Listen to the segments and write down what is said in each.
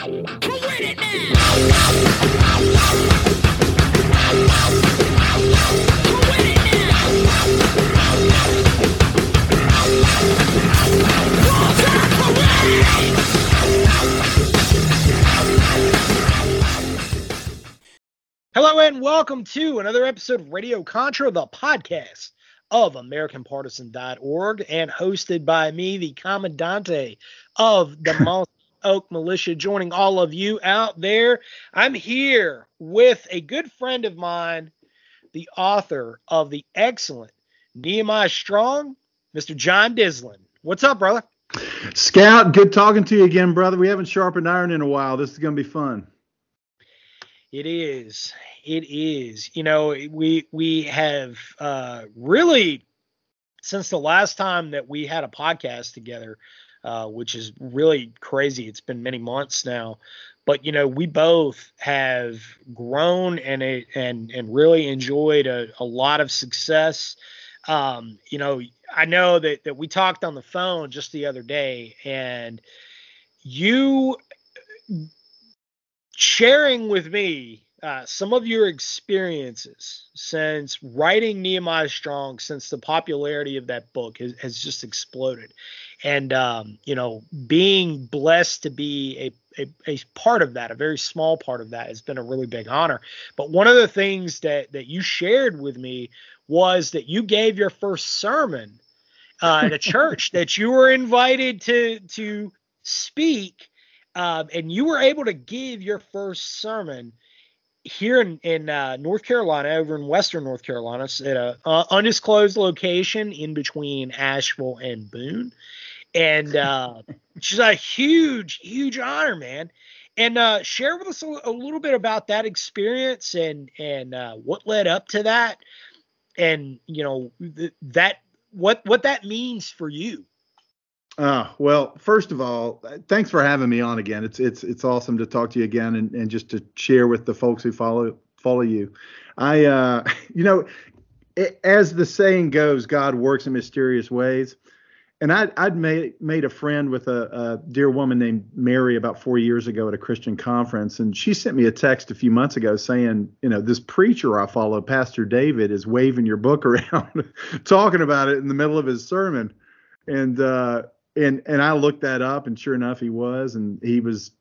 Hello and welcome to another episode of Radio Contra, the podcast of AmericanPartisan.org and hosted by me, the Commandante of the Moss Oak Militia, joining all of you out there. I'm here with a good friend of mine, the author of the excellent Nehemiah Strong, Mr. John Dislin. What's up, brother? Scout, good talking to you again, brother. We haven't sharpened iron in a while. This is going to be fun. It is. It is. You know, we we have uh, really since the last time that we had a podcast together, uh, which is really crazy. It's been many months now, but you know, we both have grown and it and and really enjoyed a, a lot of success. Um, you know, I know that that we talked on the phone just the other day, and you sharing with me uh, some of your experiences since writing Nehemiah Strong, since the popularity of that book has, has just exploded. And, um, you know, being blessed to be a, a, a, part of that, a very small part of that, has been a really big honor. But one of the things that, that you shared with me was that you gave your first sermon uh, at a church that you were invited to, to speak um, and you were able to give your first sermon here in, in uh, North Carolina, over in Western North Carolina, at a uh, undisclosed location in between Asheville and Boone, and uh, which is a huge, huge honor, man. And uh, share with us a, a, little bit about that experience and and uh, what led up to that, and you know th- that what what that means for you. Uh, well, first of all, thanks for having me on again. It's it's it's awesome to talk to you again and, and just to share with the folks who follow follow you. I uh, you know, it, as the saying goes, God works in mysterious ways. And I'd, I'd made made a friend with a, a dear woman named Mary about four years ago at a Christian conference, and she sent me a text a few months ago saying, you know, this preacher I follow, Pastor David, is waving your book around, talking about it in the middle of his sermon, and uh, and and I looked that up, and sure enough, he was, and he was.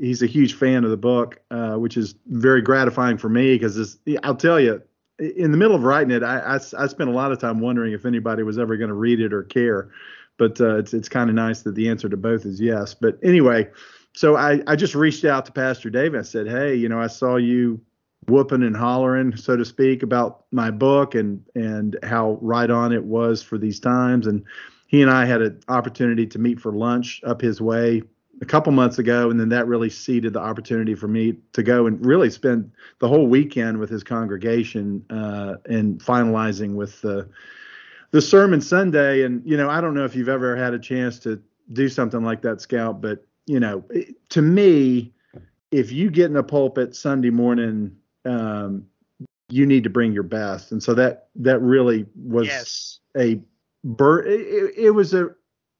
He's a huge fan of the book, uh, which is very gratifying for me because I'll tell you, in the middle of writing it, I, I, I spent a lot of time wondering if anybody was ever going to read it or care. But uh, it's it's kind of nice that the answer to both is yes. But anyway, so I, I just reached out to Pastor David. I said, hey, you know, I saw you whooping and hollering, so to speak, about my book and and how right on it was for these times. And he and I had an opportunity to meet for lunch up his way a couple months ago, and then that really seeded the opportunity for me to go and really spend the whole weekend with his congregation uh, and finalizing with the the sermon Sunday. And you know, I don't know if you've ever had a chance to do something like that, Scout, but you know, to me, if you get in a pulpit Sunday morning, um, you need to bring your best, and so that that really was yes. a bur- it, it was a,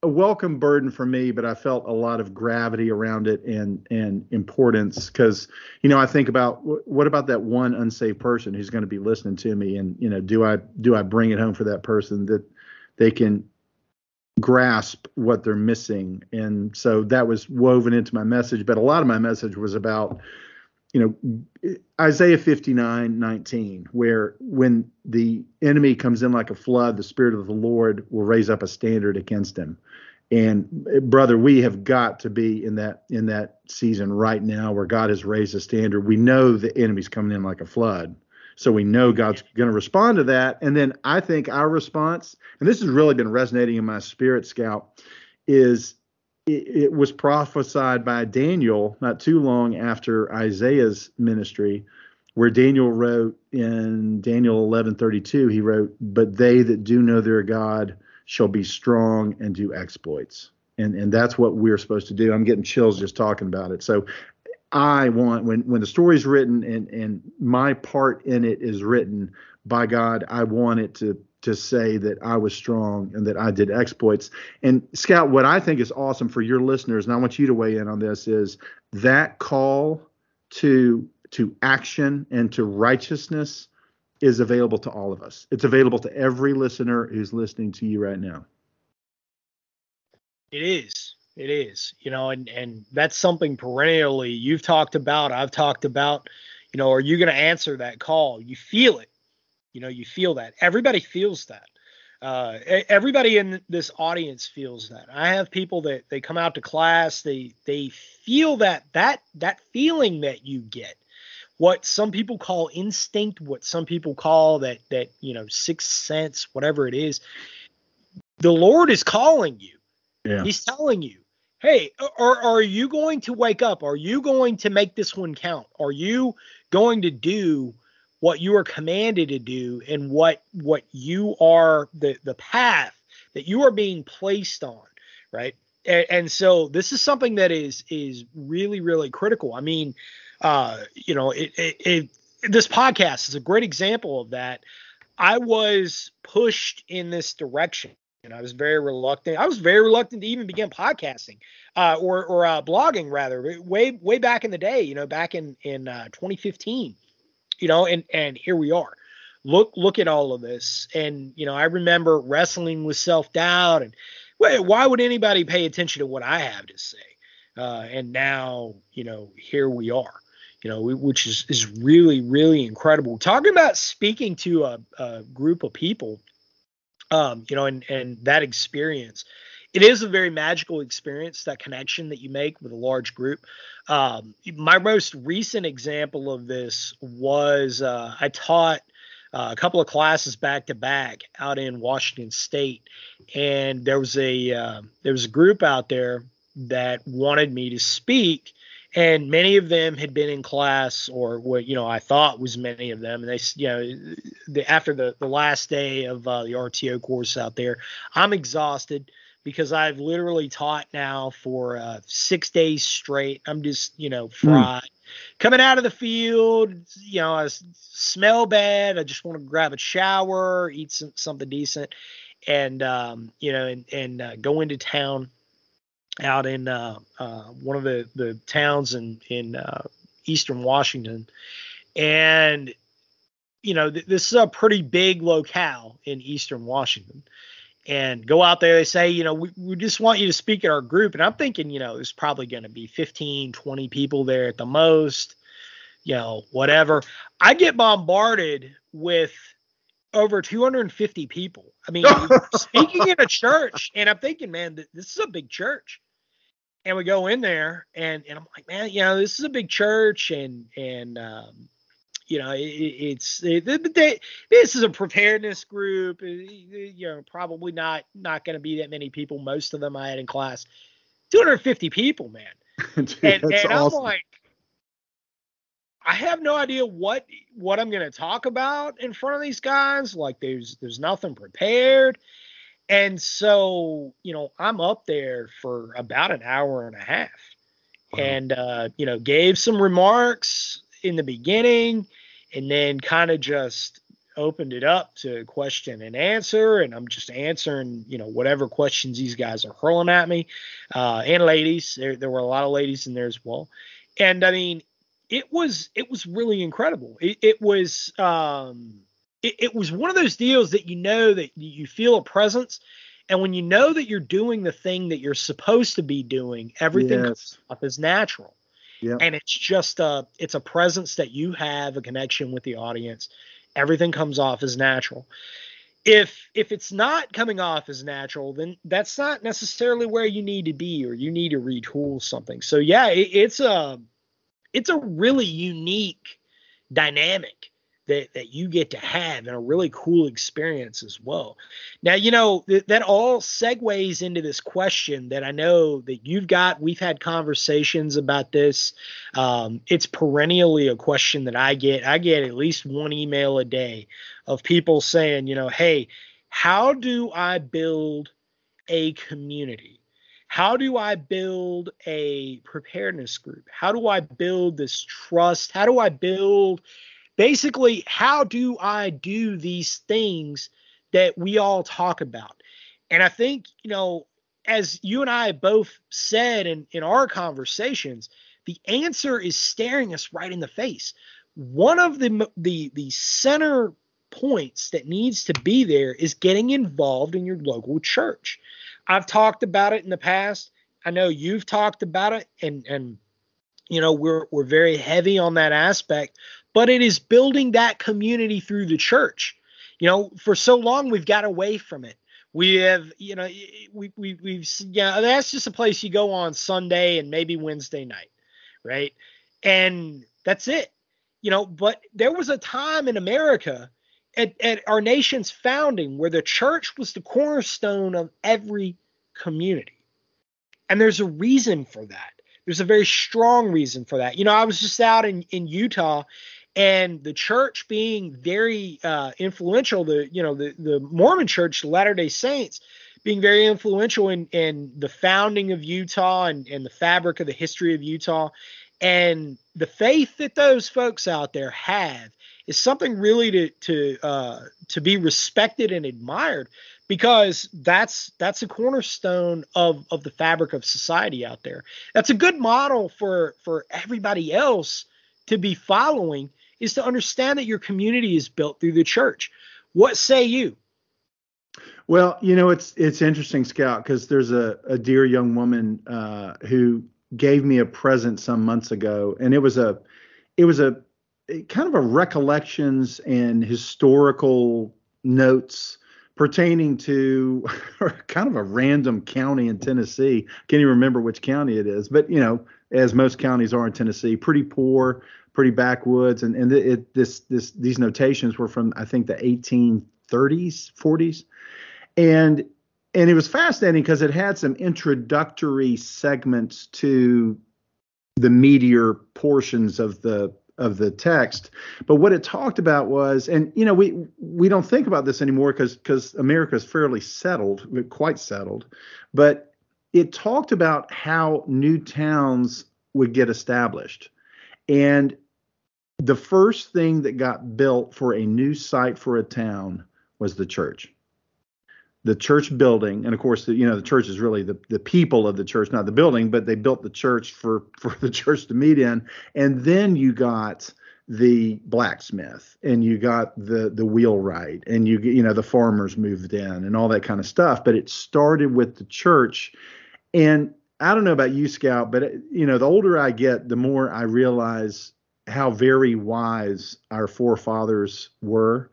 a welcome burden for me, but I felt a lot of gravity around it and and importance because you know I think about what about that one unsaved person who's going to be listening to me, and you know do I do I bring it home for that person that they can grasp what they're missing, and so that was woven into my message. But a lot of my message was about you know, Isaiah 59, 19, where when the enemy comes in like a flood, the Spirit of the Lord will raise up a standard against him. And eh, brother, we have got to be in that in that season right now where God has raised a standard. We know the enemy's coming in like a flood. So we know God's going to respond to that. And then I think our response, and this has really been resonating in my spirit, Scout, is it, was prophesied by Daniel not too long after Isaiah's ministry, where Daniel wrote in Daniel 11:32, he wrote, "But they that do know their God shall be strong and do exploits." And and that's what we're supposed to do. I'm getting chills just talking about it. So I want when when the story's written and and my part in it is written by God, I want it to to say that I was strong and that I did exploits. And Scout, what I think is awesome for your listeners, and I want you to weigh in on this, is that call to to action and to righteousness is available to all of us. It's available to every listener who's listening to you right now. It is. It is. You know, and and that's something perennially you've talked about, I've talked about. You know, are you going to answer that call? You feel it you know, you feel that. Everybody feels that. Uh, everybody in this audience feels that. I have people that they come out to class, they they feel that that that feeling that you get, what some people call instinct, what some people call that that you know sixth sense, whatever it is. The Lord is calling you. Yeah. He's telling you, hey, are are you going to wake up? Are you going to make this one count? Are you going to do what you are commanded to do and what what you are the the path that you are being placed on right and, and so this is something that is is really really critical i mean uh you know it, it, it this podcast is a great example of that i was pushed in this direction and I was very reluctant. I was very reluctant to even begin podcasting, uh, or or uh, blogging rather, way way back in the day. You know, back in in uh, 2015 you know, and and here we are. Look look at all of this, and you know, I remember wrestling with self doubt and wait, why would anybody pay attention to what I have to say? Uh, and now, you know, here we are. You know, which is is really really incredible. Talking about speaking to a, a group of people, um, you know, and and that experience it is a very magical experience that connection that you make with a large group. Um, my most recent example of this was uh, i taught uh, a couple of classes back to back out in washington state and there was a uh, there was a group out there that wanted me to speak and many of them had been in class or what you know i thought was many of them and they you know the, after the, the last day of uh, the rto course out there i'm exhausted because I've literally taught now for uh, six days straight. I'm just, you know, hmm. fried. Mm. Coming out of the field, you know, I smell bad. I just want to grab a shower, eat some, something decent, and um, you know, and and uh, go into town out in uh, uh, one of the the towns in in uh, eastern Washington, and you know, th- this is a pretty big locale in eastern Washington and go out there. They say, you know, we, we just want you to speak at our group. And I'm thinking, you know, there's probably going to be 15, 20 people there at the most, you know, whatever. I get bombarded with over 250 people. I mean, speaking in a church, and I'm thinking, man, this is a big church. And we go in there, and and I'm like, man, you know, this is a big church, and and um, you know, it, it's it, they, this is a preparedness group. Uh, you know, probably not not going to be that many people. Most of them I had in class, 250 people, man. Dude, and, and awesome. I'm like, I have no idea what what I'm going to talk about in front of these guys. Like, there's there's nothing prepared. And so, you know, I'm up there for about an hour and a half. Wow. And uh, you know, gave some remarks in the beginning and then kind of just opened it up to question and answer and i'm just answering you know whatever questions these guys are hurling at me. Uh, and ladies there, there were a lot of ladies in there as well. And i mean it was it was really incredible. It, it was um it, it was one of those deals that you know that you feel a presence. And when you know that you're doing the thing that you're supposed to be doing everything yes. up is natural Yeah. And it's just a it's a presence that you have a connection with the audience. Everything comes off as natural. If if it's not coming off as natural, then that's not necessarily where you need to be or you need to retool something. So yeah, it, it's a it's a really unique dynamic that, that you get to have and a really cool experience as well. Now, you know, th- that all segues into this question that I know that you've got. We've had conversations about this. Um, it's perennially a question that I get. I get at least one email a day of people saying, you know, hey, how do I build a community? How do I build a preparedness group? How do I build this trust? How do I build basically, how do I do these things that we all talk about? And I think, you know, as you and I both said in, in our conversations, the answer is staring us right in the face. One of the the the center points that needs to be there is getting involved in your local church. I've talked about it in the past. I know you've talked about it and and you know we're we're very heavy on that aspect but it is building that community through the church. You know, for so long we've got away from it. We have, you know, we we we've yeah, that's just a place you go on Sunday and maybe Wednesday night, right? And that's it. You know, but there was a time in America at, at our nation's founding where the church was the cornerstone of every community. And there's a reason for that. There's a very strong reason for that. You know, I was just out in, in Utah and the church being very uh, influential the you know the the mormon church the latter day saints being very influential in in the founding of utah and, and the fabric of the history of utah and the faith that those folks out there have is something really to to uh, to be respected and admired because that's that's a cornerstone of of the fabric of society out there. That's a good model for for everybody else to be following is to understand that your community is built through the church. What say you? Well, you know, it's it's interesting, Scout, because there's a, a dear young woman uh, who gave me a present some months ago, and it was a it was a kind of a recollections and historical notes pertaining to kind of a random county in Tennessee. Can't even remember which county it is, but you know, as most counties are in Tennessee, pretty poor, pretty backwoods, and and it this this these notations were from I think the 1830s, 40s, and and it was fascinating because it had some introductory segments to the meatier portions of the of the text. But what it talked about was and you know we we don't think about this anymore because because america is fairly settled quite settled. But it talked about how new towns would get established. And the first thing that got built for a new site for a town was the church. The church building and of course the, you know the church is really the, the people of the church not the building but they built the church for for the church to meet in. And then you got the blacksmith and you got the the wheelwright and you you know the farmers moved in and all that kind of stuff. But it started with the church. And i don't know about you scout but you know the older i get the more i realize how very wise our forefathers were.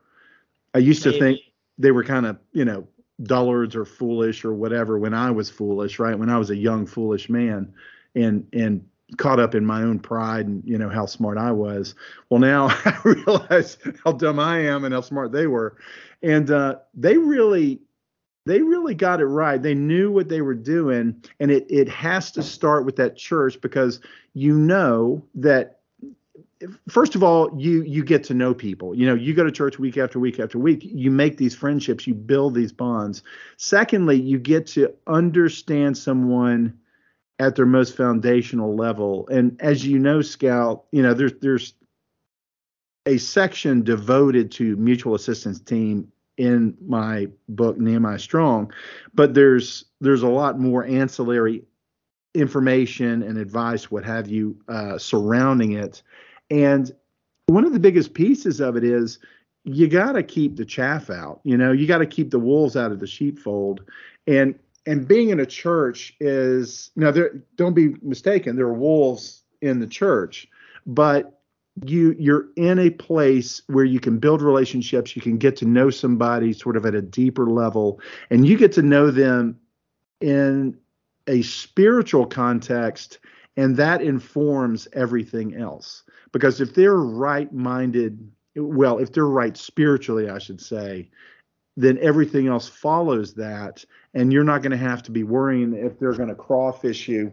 I used Maybe. to think they were kind of, you know, dullards or foolish or whatever when I was foolish, right? When I was a young foolish man and and caught up in my own pride and you know how smart I was. Well, now I realize how dumb I am and how smart they were. And uh, they really they really got it right. They knew what they were doing and it it has to start with that church because you know that first of all you you get to know people. You know you go to church week after week after week you make these friendships you build these bonds. Secondly you get to understand someone at their most foundational level. And as you know scout you know there's there's a section devoted to mutual assistance team in my book nehemiah strong but there's there's a lot more ancillary information and advice what have you uh, surrounding it and one of the biggest pieces of it is you got to keep the chaff out. You know, you got to keep the wolves out of the sheepfold. And and being in a church is now there don't be mistaken, there are wolves in the church, but you you're in a place where you can build relationships you can get to know somebody sort of at a deeper level and you get to know them in a spiritual context and that informs everything else. Because if they're right minded well if they're right spiritually i should say then everything else follows that. And you're not going to have to be worrying if they're going to crawfish you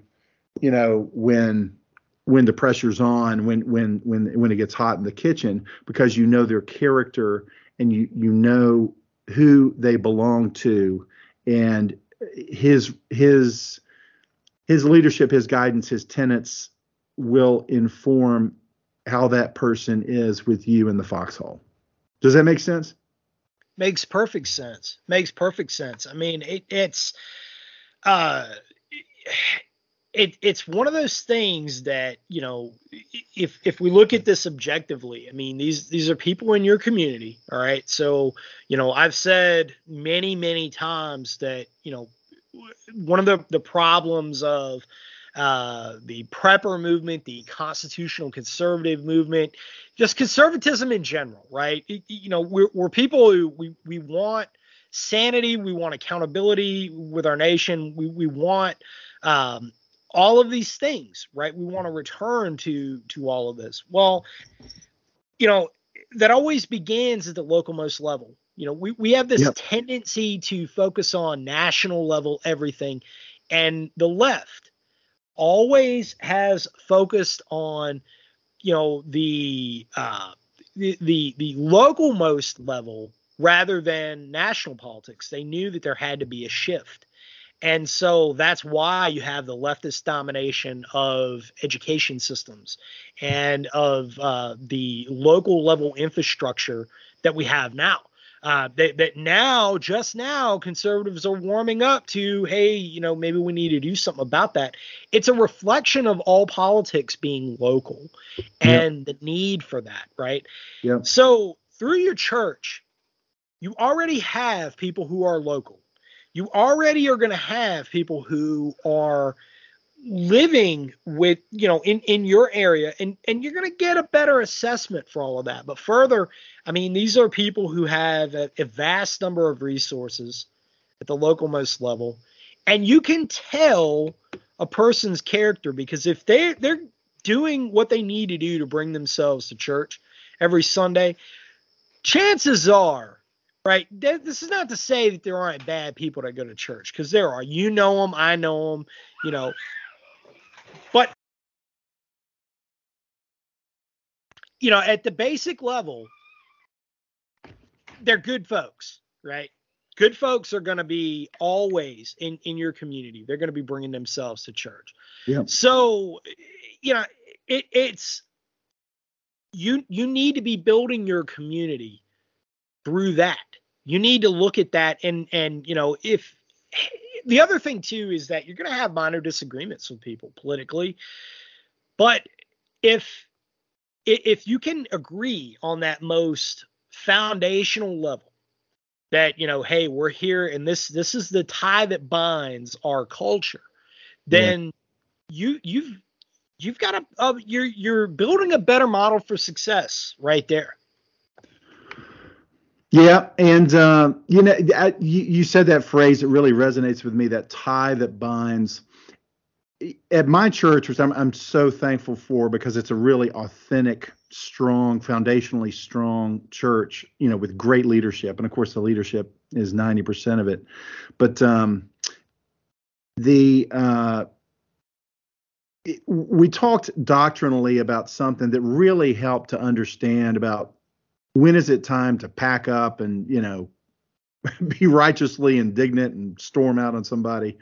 you know when when the pressure's on, when when when when it gets hot in the kitchen, because you know their character and you you know who they belong to, and his his his leadership, his guidance, his tenets will inform how that person is with you in the foxhole. Does that make sense? Makes perfect sense. Makes perfect sense. I mean, it, it's uh it, it's one of those things that you know if if we look at this objectively i mean these these are people in your community all right so you know i've said many many times that you know one of the the problems of uh, the prepper movement, the constitutional conservative movement, just conservatism in general, right? you know, we're, we're people who we, we want sanity, we want accountability with our nation, we, we want um, all of these things, right? We want to return to to all of this. Well, you know, that always begins at the local most level. You know, we, we have this yep. tendency to focus on national level everything, and the left always has focused on, you know, the uh, the the, the local most level rather than national politics. They knew that there had to be a shift. And so that's why you have the leftist domination of education systems and of uh, the local level infrastructure that we have now. Uh, that, that now, just now, conservatives are warming up to, hey, you know, maybe we need to do something about that. It's a reflection of all politics being local and the need for that, right? Yeah. So through your church, you already have people who are local you already are going to have people who are living with you know in in your area and and you're going to get a better assessment for all of that but further i mean these are people who have a, a vast number of resources at the local most level and you can tell a person's character because if they they're doing what they need to do to bring themselves to church every sunday chances are right? This is not to say that there aren't bad people that go to church because there are. You know them, I know them, you know. You know, at the basic level, they're good folks, right? Good folks are going to be always in in your community. They're going to be bringing themselves to church. Yeah. So, you know, it, it's you you need to be building your community through that. You need to look at that and and you know if the other thing too is that you're going to have minor disagreements with people politically, but if if you can agree on that most foundational level that you know hey we're here and this this is the tie that binds our culture then yeah. you you've you've got a, you're you're building a better model for success right there yeah, and uh, you know, you, you said that phrase that really resonates with me. That tie that binds. At my church, which I'm, I'm so thankful for, because it's a really authentic, strong, foundationally strong church. You know, with great leadership, and of course, the leadership is 90% of it. But um, the uh, we talked doctrinally about something that really helped to understand about when is it time to pack up and you know be righteously indignant and storm out on somebody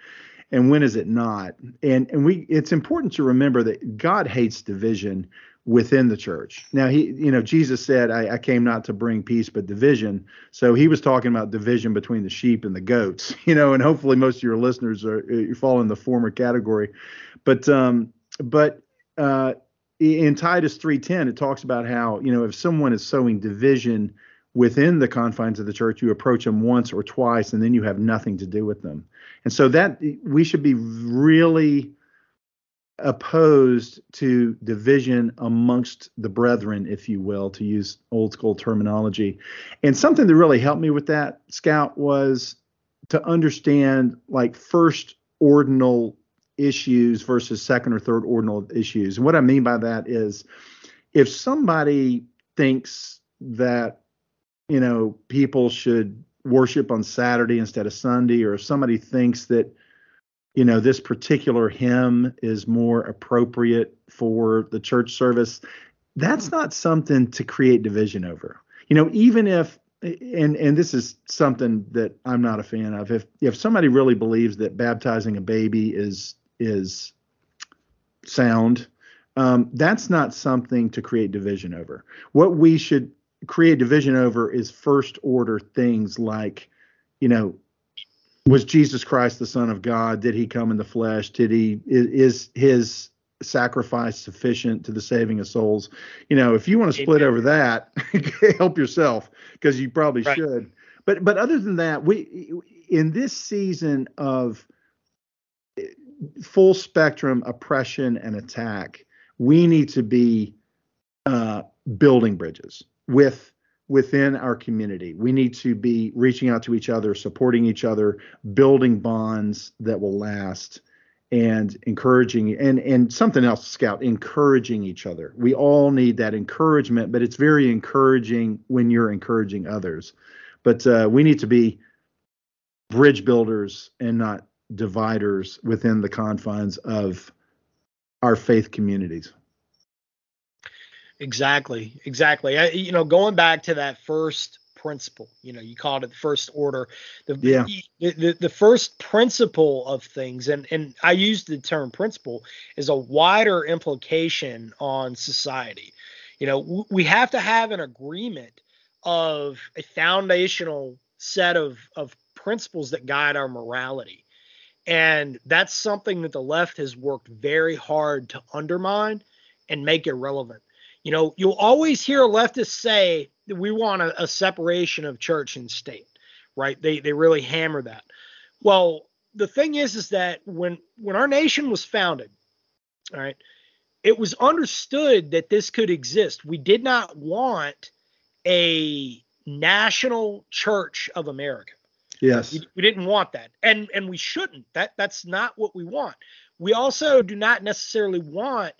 and when is it not? And and we it's important to remember that god hates division within the church. Now he you know jesus said I, I came not to bring peace but division. So he was talking about division between the sheep and the goats you know and hopefully most of your listeners are you fall in the former category. But um but uh in Titus 3:10 it talks about how, you know, if someone is sowing division within the confines of the church, you approach them once or twice and then you have nothing to do with them. And so that we should be really opposed to division amongst the brethren, if you will, to use old school terminology. And something that really helped me with that, Scout, was to understand like first ordinal issues versus second or third ordinal issues. And what I mean by that is if somebody thinks that, you know, people should worship on Saturday instead of Sunday, or if somebody thinks that, you know, this particular hymn is more appropriate for the church service, that's not something to create division over. You know, even if and and this is something that I'm not a fan of. If if somebody really believes that baptizing a baby is is sound, um, that's not something to create division over. What we should create division over is first order things like, you know, was Jesus Christ the Son of God? Did he come in the flesh? Did he is his sacrifice sufficient to the saving of souls? You know, if you want to split Amen. over that, help yourself because you probably right. should. But but other than that, we in this season of full spectrum oppression and attack, we need to be uh, building bridges with within our community. We need to be reaching out to each other, supporting each other, building bonds that will last and encouraging and and something else scout encouraging each other we all need that encouragement but it's very encouraging when you're encouraging others but uh, we need to be bridge builders and not dividers within the confines of our faith communities. Exactly, exactly. I, you know, going back to that first principle, you know, you called it the first order. The, yeah. the, the, the first principle of things, and and I use the term principle is a wider implication on society. You know, w- we have to have an agreement of a foundational set of of principles that guide our morality. And that's something that the left has worked very hard to undermine and make irrelevant. You know, you'll always hear leftists say that we want a, a separation of church and state, right? They they really hammer that. Well, the thing is, is that when when our nation was founded, all right, it was understood that this could exist. We did not want a national church of America. Yes. We, we, didn't want that. And and we shouldn't. That that's not what we want. We also do not necessarily want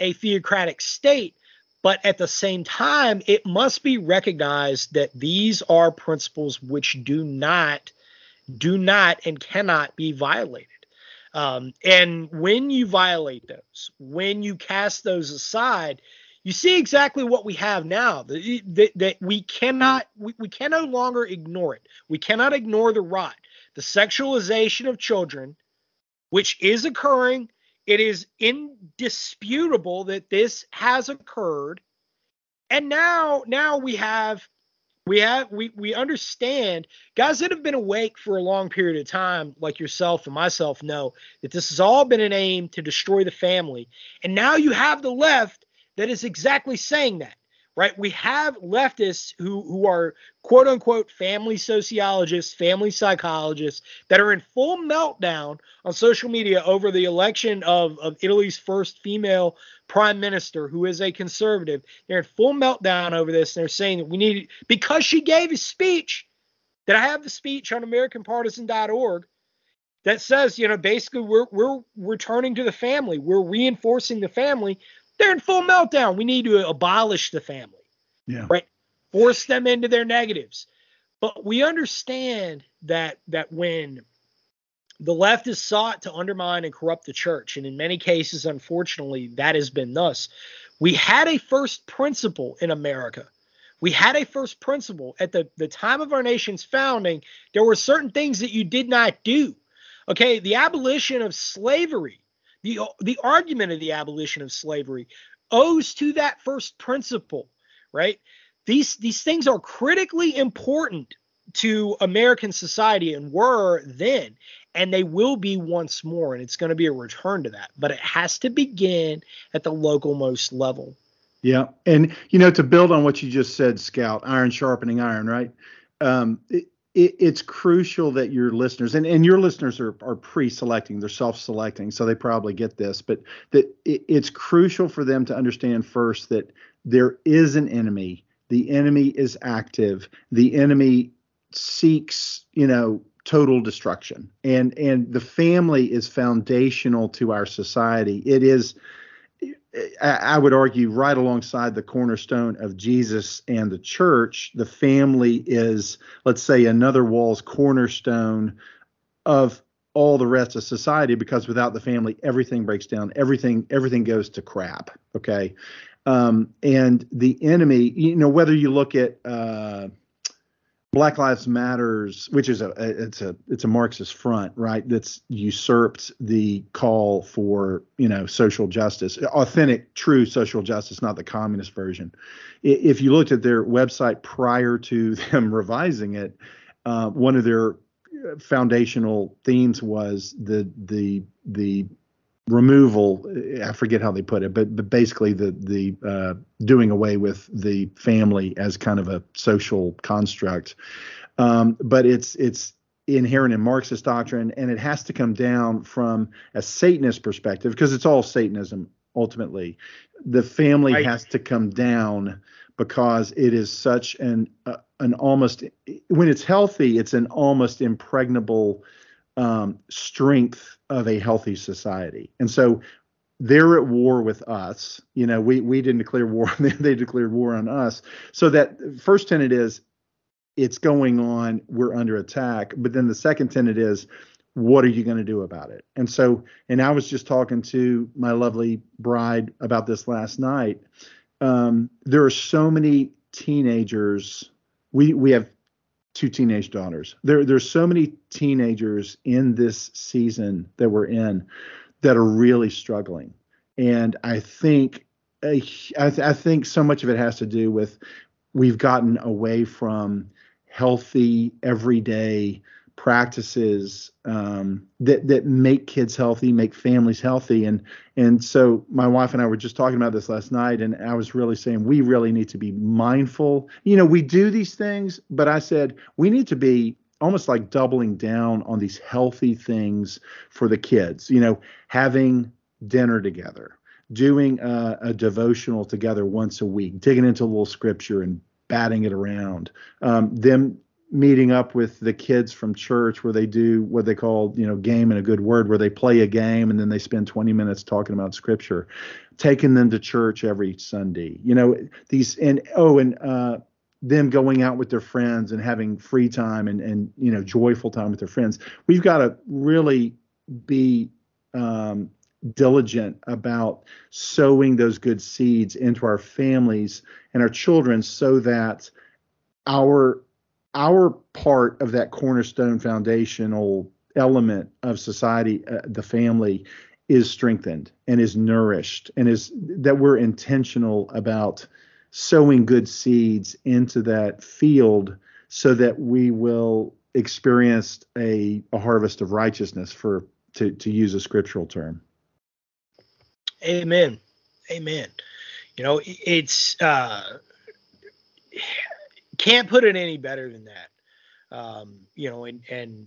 a theocratic state, but at the same time it must be recognized that these are principles which do not do not and cannot be violated. Um, and when you violate those, when you cast those aside, you see exactly what we have now that, that, that we cannot we, we can no longer ignore it we cannot ignore the rot the sexualization of children which is occurring it is indisputable that this has occurred. And now now we have we have we we understand guys that have been awake for a long period of time like yourself and myself know that this has all been an aim to destroy the family. And now you have the left that is exactly saying that right? We have leftists who who are quote unquote family sociologists family psychologists that are in full meltdown on social media over the election of of italy's first female prime minister who is a conservative. They're in full meltdown over this. And they're saying that we need because she gave a speech that i have the speech on americanpartisan.org that says you know basically we're we're returning to the family. We're reinforcing the family they're in full meltdown. We need to abolish the family. Yeah. Right. Force them into their negatives. But we understand that that when the left is sought to undermine and corrupt the church, and in many cases, unfortunately, that has been thus. We had a first principle in America. We had a first principle at the, the time of our nation's founding. There were certain things that you did not do. Okay, the abolition of slavery the, the argument of the abolition of slavery owes to that first principle, right? These, these things are critically important to American society and were then, and they will be once more. And it's going to be a return to that, but it has to begin at the local most level. Yeah. And, you know, to build on what you just said, Scout, iron sharpening iron, right? Um, it, it, it's crucial that your listeners and, and your listeners are, are pre-selecting they're self-selecting so they probably get this but that it, it's crucial for them to understand first that there is an enemy. The enemy is active. The enemy seeks you know total destruction. And and the family is foundational to our society. It is I would argue right alongside the cornerstone of Jesus and the church, the family is, let's say, another wall's cornerstone of all the rest of society because without the family everything breaks down. Everything everything goes to crap okay? Um, and the enemy you know whether you look at uh, Black Lives Matters, which is a it's a it's a Marxist front, right? That's usurped the call for you know social justice, authentic, true social justice, not the communist version. If you looked at their website prior to them revising it, uh, one of their uh, foundational themes was the the the removal i forget how they put it but, but basically the the uh, doing away with the family as kind of a social construct um, but it's it's inherent in marxist doctrine and it has to come down from a satanist perspective because it's all satanism ultimately the family right. has to come down because it is such an uh, an almost when it's healthy it's an almost impregnable um, strength of a healthy society. And so they're at war with us. You know, we we didn't declare war; they declared war on us. So that first tenet is it's going on. We're under attack. But then the second tenet is what are you going to do about it? And so, and I was just talking to my lovely bride about this last night. Um, there are so many teenagers. We we have two teenage daughters. There, there's so many teenagers in this season that we're in that are really struggling, and I think I, th- I think so much of it has to do with we've gotten away from healthy everyday practices um, that that make kids healthy, make families healthy, and and so my wife and I were just talking about this last night, and I was really saying we really need to be mindful. You know, we do these things, but I said we need to be almost like doubling down on these healthy things for the kids. You know, having dinner together, doing a, a devotional together once a week, digging into a little scripture and batting it around. Um, them meeting up with the kids from church where they do what they call you know game and a good word where they play a game and then they spend 20 minutes talking about scripture taking them to church every sunday. You know these and oh and uh them going out with their friends and having free time and and you know joyful time with their friends. We've got to really be um diligent about sowing those good seeds into our families and our children so that our our part of that cornerstone foundational element of society, uh, the family, is strengthened and is nourished, and is that we're intentional about sowing good seeds into that field so that we will experience a, a harvest of righteousness for to, to use a scriptural term. Amen. Amen. You know, it's uh can't put it any better than that. Um, you know, and and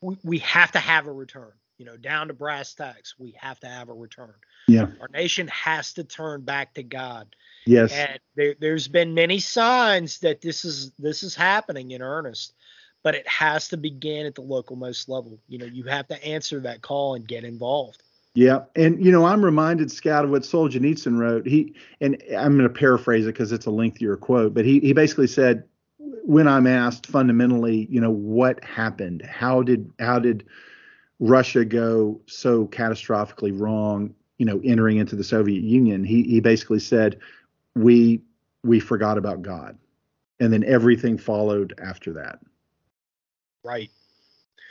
we, we have to have a return. You know, down to brass tacks, we have to have a return. Yeah. Our nation has to turn back to God. Yes. And there, there's been many signs that this is this is happening in earnest, but it has to begin at the local most level. You know, you have to answer that call and get involved. Yeah, and you know, I'm reminded, Scout, of what Solzhenitsyn wrote. He and I'm going to paraphrase it because it's a lengthier quote, but he he basically said, when I'm asked fundamentally, you know, what happened? How did how did Russia go so catastrophically wrong? You know, entering into the Soviet Union, he he basically said, we we forgot about God, and then everything followed after that. Right.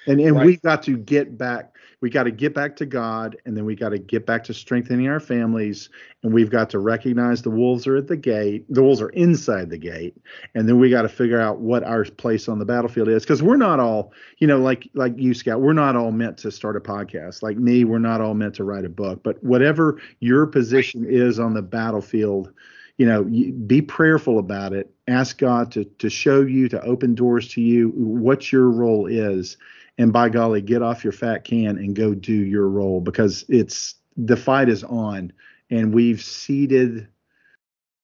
And and right. we got to get back we got to get back to God and then we got to get back to strengthening our families and we've got to recognize the wolves are at the gate the wolves are inside the gate and then we got to figure out what our place on the battlefield is. Because we're not all you know like like you scout, we're not all meant to start a podcast. Like me we're not all meant to write a book but whatever your position is on the battlefield you know, be prayerful about it. Ask God to to show you, to open doors to you, what your role is, and by golly, get off your fat can and go do your role because it's the fight is on, and we've ceded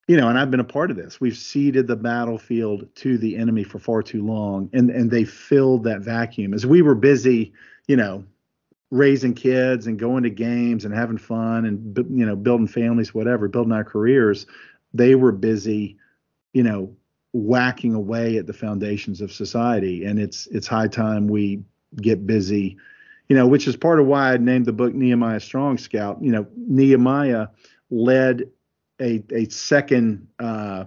you know, and I've been a part of this. We've ceded the battlefield to the enemy for far too long, and and they filled that vacuum as we were busy, you know, raising kids and going to games and having fun and you know building families, whatever, building our careers. They were busy, you know, whacking away at the foundations of society, and it's it's high time we get busy, you know, which is part of why I named the book Nehemiah Strong Scout. You know, Nehemiah led a a second uh,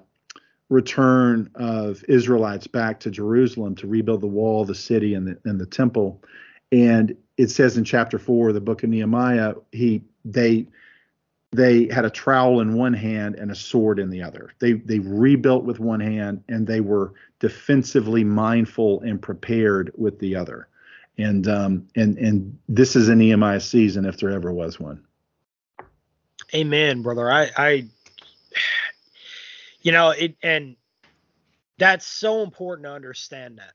return of Israelites back to Jerusalem to rebuild the wall, the city, and the and the temple. And it says in chapter four of the book of Nehemiah, he they they had a trowel in one hand and a sword in the other. They they rebuilt with one hand and they were defensively mindful and prepared with the other. And um and and this is an Nehemiah season if there ever was one. Amen, brother. I I you know it and that's so important to understand that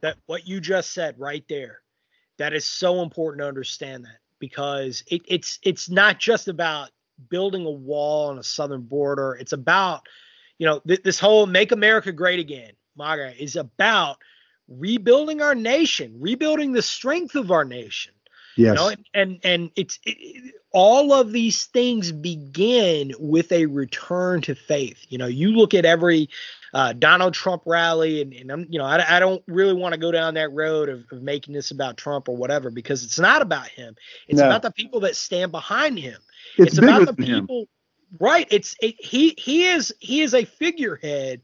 that what you just said right there that is so important to understand that because it, it's it's not just about building a wall on a southern border it's about you know th- this whole make america great again maga is about rebuilding our nation rebuilding the strength of our nation yes you know and and, and it's it, all of these things begin with a return to faith. You know, you look at every uh, Donald Trump rally, and, and I'm, you know, I, I don't really want to go down that road of, of, making this about Trump or whatever because it's not about him. It's no. about the people that stand behind him. It's, it's about the people. Him. Right. It's it, he he is he is a figurehead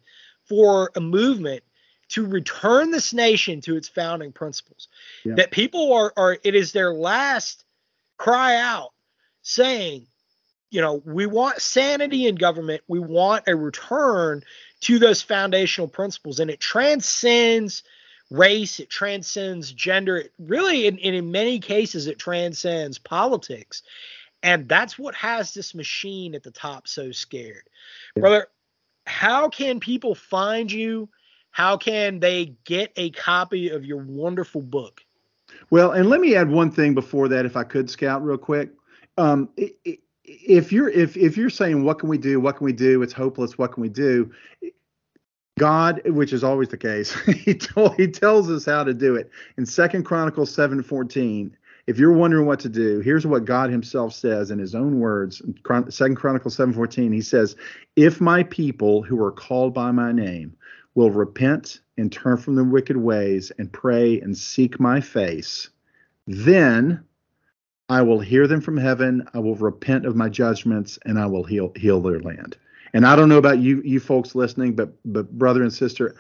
for a movement to return this nation to its founding principles. Yeah. That people are are it is their last cry out saying, you know, we want sanity in government. We want a return to those foundational principles. And it transcends race, it transcends gender. It really, in, in many cases, it transcends politics. And that's what has this machine at the top so scared. Yeah. Brother, how can people find you? How can they get a copy of your wonderful book? Well, and let me add one thing before that, if I could, Scout, real quick um, if you're if if you're saying what can we do, what can we do? It's hopeless. What can we do? God, which is always the case, he told, he tells us how to do it in Second Chronicles seven fourteen. If you're wondering what to do, here's what God Himself says in His own words. Second Chronicles seven fourteen, He says, "If my people who are called by my name will repent and turn from their wicked ways and pray and seek my face, then I will hear them from heaven. I will repent of my judgments, and I will heal heal their land. And I don't know about you, you folks listening, but but brother and sister,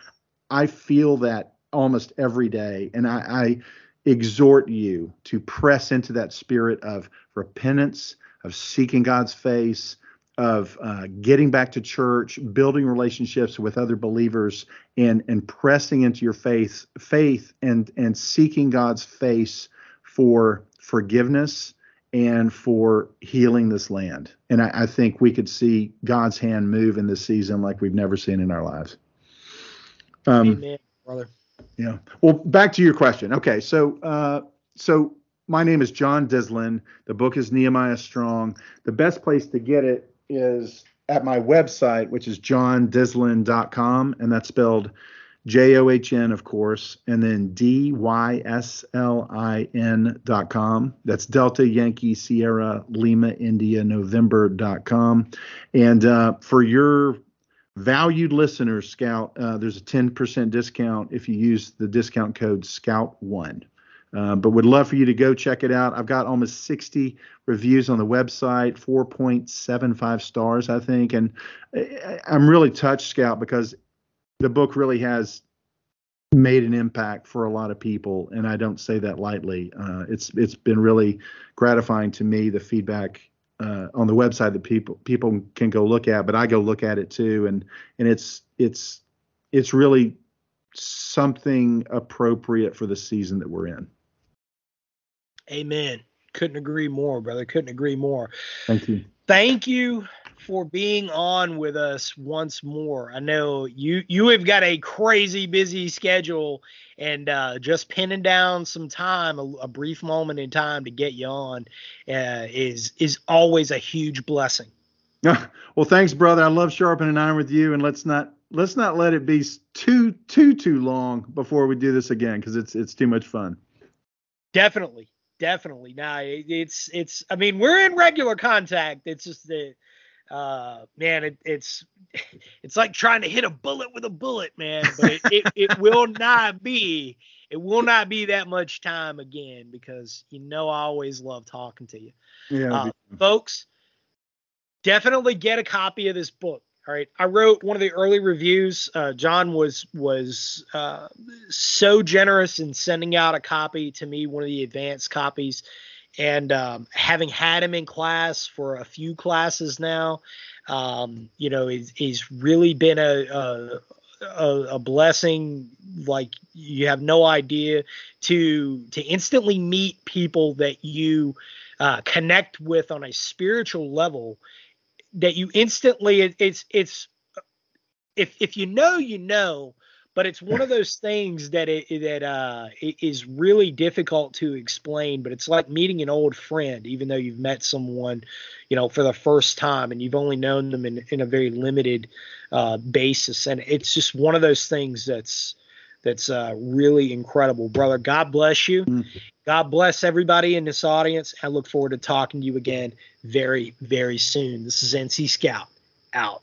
I feel that almost every day, and I, I exhort you to press into that spirit of repentance, of seeking God's face, of uh, getting back to church, building relationships with other believers, and and pressing into your faith, faith, and and seeking God's face for forgiveness and for healing this land. And I, I, think we could see God's hand move in this season like we've never seen in our lives. Um, Amen, brother. Yeah. Well, back to your question. Okay, so uh, so my name is John Dyslin. The book is Nehemiah Strong. The best place to get it is at my website, which is johndyslin.com, and that's spelled J O H N, of course, and then D Y S L I N dot com. That's Delta Yankee Sierra Lima India November dot com. And uh, for your valued listeners, Scout, uh, there's a 10% discount if you use the discount code SCOUT1. Uh, but would love for you to go check it out. I've got almost 60 reviews on the website, 4.75 stars, I think. And I'm really touched, Scout, because the book really has made an impact for a lot of people, and I don't say that lightly. Uh, it's it's been really gratifying to me the feedback uh, on the website that people people can go look at, but I go look at it too, and and it's it's it's really something appropriate for the season that we're in. Amen. Couldn't agree more, brother. Couldn't agree more. Thank you. Thank you for being on with us once more. I know you you have got a crazy busy schedule, and uh, just pinning down some time, a, a, brief moment in time to get you on, uh, is is always a huge blessing. well, thanks, brother. I love sharpening iron with you, and let's not let's not let it be too too too long before we do this again because it's it's too much fun. Definitely, definitely. Now it's it's. I mean, we're in regular contact. It's just the uh, man, it, it's it's like trying to hit a bullet with a bullet, man. But it, it, it will not be. It will not be that much time again because you know I always love talking to you. Yeah, uh, folks. Definitely get a copy of this book. All right, I wrote one of the early reviews. Uh, John was was uh, so generous in sending out a copy to me, one of the advanced copies, and um, having had him in class for a few classes now, um, you know, he's, he's really been a, a a, a, blessing. Like you have no idea to to instantly meet people that you uh, connect with on a spiritual level that you instantly it, it's it's if if you know you know but it's one of those things that it that uh it is really difficult to explain but it's like meeting an old friend even though you've met someone you know for the first time and you've only known them in, in a very limited uh basis. And it's just one of those things that's that's uh, really incredible, brother. God bless you. Mm. God bless everybody in this audience. I look forward to talking to you again very, very soon. This is NC Scout out.